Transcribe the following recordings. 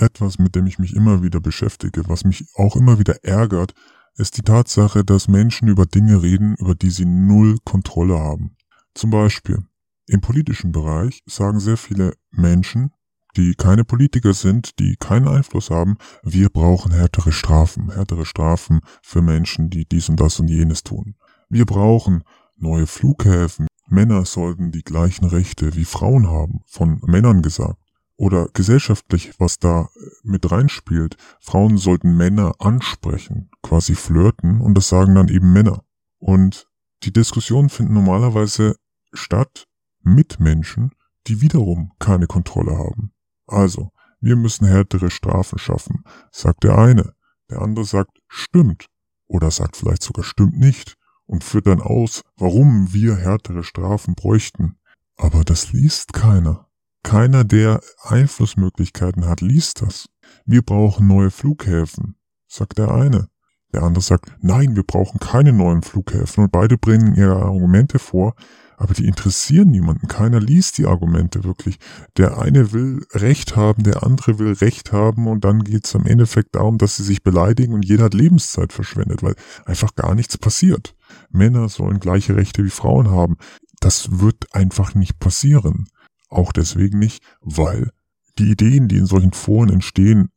etwas, mit dem ich mich immer wieder beschäftige, was mich auch immer wieder ärgert, ist die Tatsache, dass Menschen über Dinge reden, über die sie null Kontrolle haben. Zum Beispiel im politischen Bereich sagen sehr viele Menschen, die keine Politiker sind, die keinen Einfluss haben, wir brauchen härtere Strafen, härtere Strafen für Menschen, die dies und das und jenes tun. Wir brauchen neue Flughäfen. Männer sollten die gleichen Rechte wie Frauen haben, von Männern gesagt. Oder gesellschaftlich, was da äh, mit reinspielt. Frauen sollten Männer ansprechen, quasi flirten, und das sagen dann eben Männer. Und die Diskussionen finden normalerweise statt mit Menschen, die wiederum keine Kontrolle haben. Also, wir müssen härtere Strafen schaffen, sagt der eine. Der andere sagt, stimmt. Oder sagt vielleicht sogar, stimmt nicht. Und führt dann aus, warum wir härtere Strafen bräuchten. Aber das liest keiner. Keiner, der Einflussmöglichkeiten hat, liest das. Wir brauchen neue Flughäfen, sagt der eine. Der andere sagt, nein, wir brauchen keine neuen Flughäfen. Und beide bringen ihre Argumente vor, aber die interessieren niemanden. Keiner liest die Argumente wirklich. Der eine will Recht haben, der andere will Recht haben und dann geht es am Endeffekt darum, dass sie sich beleidigen und jeder hat Lebenszeit verschwendet, weil einfach gar nichts passiert. Männer sollen gleiche Rechte wie Frauen haben. Das wird einfach nicht passieren. Auch deswegen nicht, weil die Ideen, die in solchen Foren entstehen,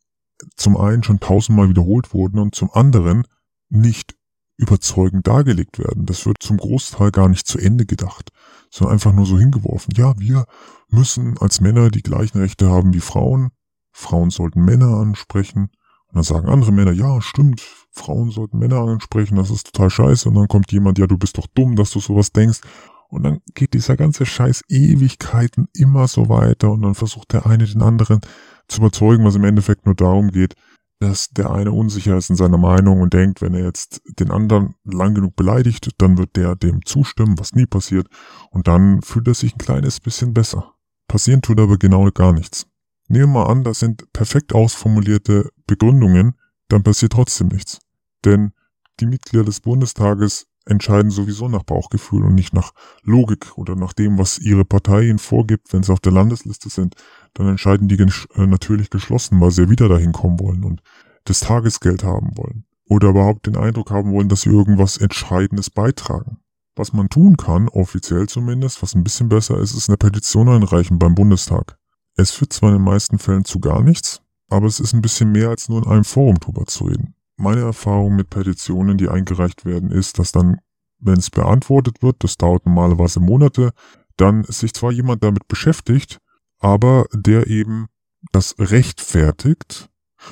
zum einen schon tausendmal wiederholt wurden und zum anderen nicht überzeugend dargelegt werden. Das wird zum Großteil gar nicht zu Ende gedacht, sondern einfach nur so hingeworfen. Ja, wir müssen als Männer die gleichen Rechte haben wie Frauen. Frauen sollten Männer ansprechen. Und dann sagen andere Männer, ja, stimmt, Frauen sollten Männer ansprechen, das ist total scheiße. Und dann kommt jemand, ja, du bist doch dumm, dass du sowas denkst. Und dann geht dieser ganze Scheiß Ewigkeiten immer so weiter und dann versucht der eine den anderen zu überzeugen, was im Endeffekt nur darum geht, dass der eine unsicher ist in seiner Meinung und denkt, wenn er jetzt den anderen lang genug beleidigt, dann wird der dem zustimmen, was nie passiert, und dann fühlt er sich ein kleines bisschen besser. Passieren tut aber genau gar nichts. Nehmen wir mal an, das sind perfekt ausformulierte Begründungen, dann passiert trotzdem nichts. Denn die Mitglieder des Bundestages entscheiden sowieso nach Bauchgefühl und nicht nach Logik oder nach dem, was ihre Partei ihnen vorgibt, wenn sie auf der Landesliste sind. Dann entscheiden die äh, natürlich geschlossen, weil sie wieder dahin kommen wollen und das Tagesgeld haben wollen. Oder überhaupt den Eindruck haben wollen, dass sie irgendwas Entscheidendes beitragen. Was man tun kann, offiziell zumindest, was ein bisschen besser ist, ist eine Petition einreichen beim Bundestag. Es führt zwar in den meisten Fällen zu gar nichts, aber es ist ein bisschen mehr als nur in einem Forum drüber zu reden. Meine Erfahrung mit Petitionen, die eingereicht werden, ist, dass dann, wenn es beantwortet wird, das dauert normalerweise Monate, dann sich zwar jemand damit beschäftigt, aber der eben das rechtfertigt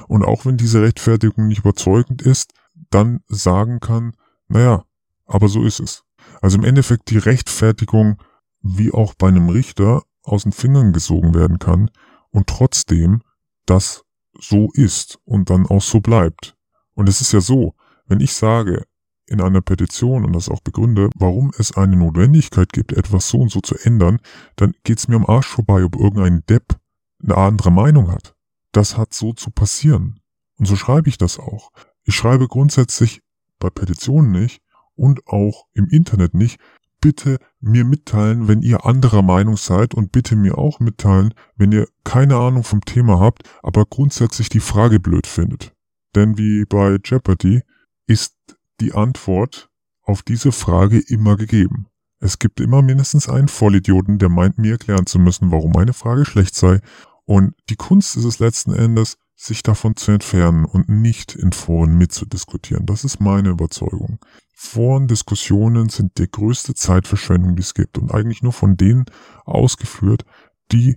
und auch wenn diese Rechtfertigung nicht überzeugend ist, dann sagen kann, naja, aber so ist es. Also im Endeffekt die Rechtfertigung, wie auch bei einem Richter, aus den Fingern gesogen werden kann und trotzdem das so ist und dann auch so bleibt. Und es ist ja so, wenn ich sage in einer Petition und das auch begründe, warum es eine Notwendigkeit gibt, etwas so und so zu ändern, dann geht es mir am Arsch vorbei, ob irgendein Depp eine andere Meinung hat. Das hat so zu passieren. Und so schreibe ich das auch. Ich schreibe grundsätzlich bei Petitionen nicht und auch im Internet nicht, bitte mir mitteilen, wenn ihr anderer Meinung seid und bitte mir auch mitteilen, wenn ihr keine Ahnung vom Thema habt, aber grundsätzlich die Frage blöd findet. Denn wie bei Jeopardy ist die Antwort auf diese Frage immer gegeben. Es gibt immer mindestens einen Vollidioten, der meint mir erklären zu müssen, warum eine Frage schlecht sei. Und die Kunst ist es letzten Endes, sich davon zu entfernen und nicht in Foren mitzudiskutieren. Das ist meine Überzeugung. Foren-Diskussionen sind die größte Zeitverschwendung, die es gibt und eigentlich nur von denen ausgeführt, die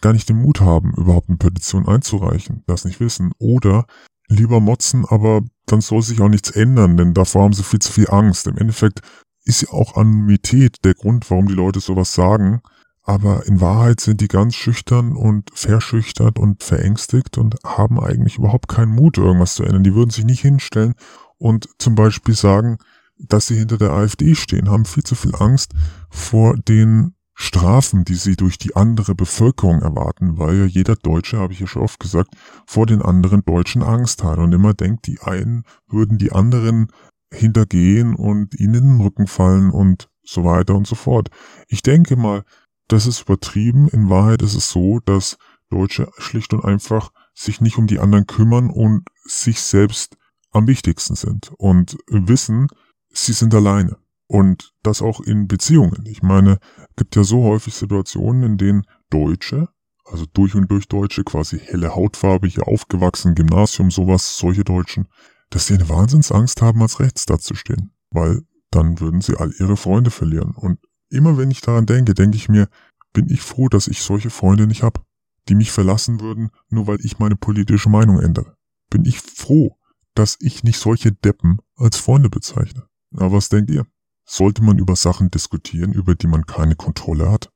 gar nicht den Mut haben, überhaupt eine Petition einzureichen, das nicht wissen oder lieber motzen, aber dann soll sich auch nichts ändern, denn davor haben sie viel zu viel Angst. Im Endeffekt ist ja auch Anonymität der Grund, warum die Leute sowas sagen. Aber in Wahrheit sind die ganz schüchtern und verschüchtert und verängstigt und haben eigentlich überhaupt keinen Mut, irgendwas zu ändern. Die würden sich nicht hinstellen und zum Beispiel sagen, dass sie hinter der AfD stehen, haben viel zu viel Angst vor den Strafen, die sie durch die andere Bevölkerung erwarten, weil ja jeder Deutsche, habe ich ja schon oft gesagt, vor den anderen Deutschen Angst hat und immer denkt, die einen würden die anderen hintergehen und ihnen in den Rücken fallen und so weiter und so fort. Ich denke mal, das ist übertrieben. In Wahrheit ist es so, dass Deutsche schlicht und einfach sich nicht um die anderen kümmern und sich selbst am wichtigsten sind und wissen, sie sind alleine. Und das auch in Beziehungen. Ich meine, gibt ja so häufig Situationen, in denen Deutsche, also durch und durch Deutsche, quasi helle Hautfarbe, hier aufgewachsen, Gymnasium, sowas, solche Deutschen, dass sie eine Wahnsinnsangst haben, als rechts dazustehen. Weil dann würden sie all ihre Freunde verlieren. Und immer wenn ich daran denke, denke ich mir, bin ich froh, dass ich solche Freunde nicht habe, die mich verlassen würden, nur weil ich meine politische Meinung ändere. Bin ich froh, dass ich nicht solche Deppen als Freunde bezeichne. Aber was denkt ihr? Sollte man über Sachen diskutieren, über die man keine Kontrolle hat?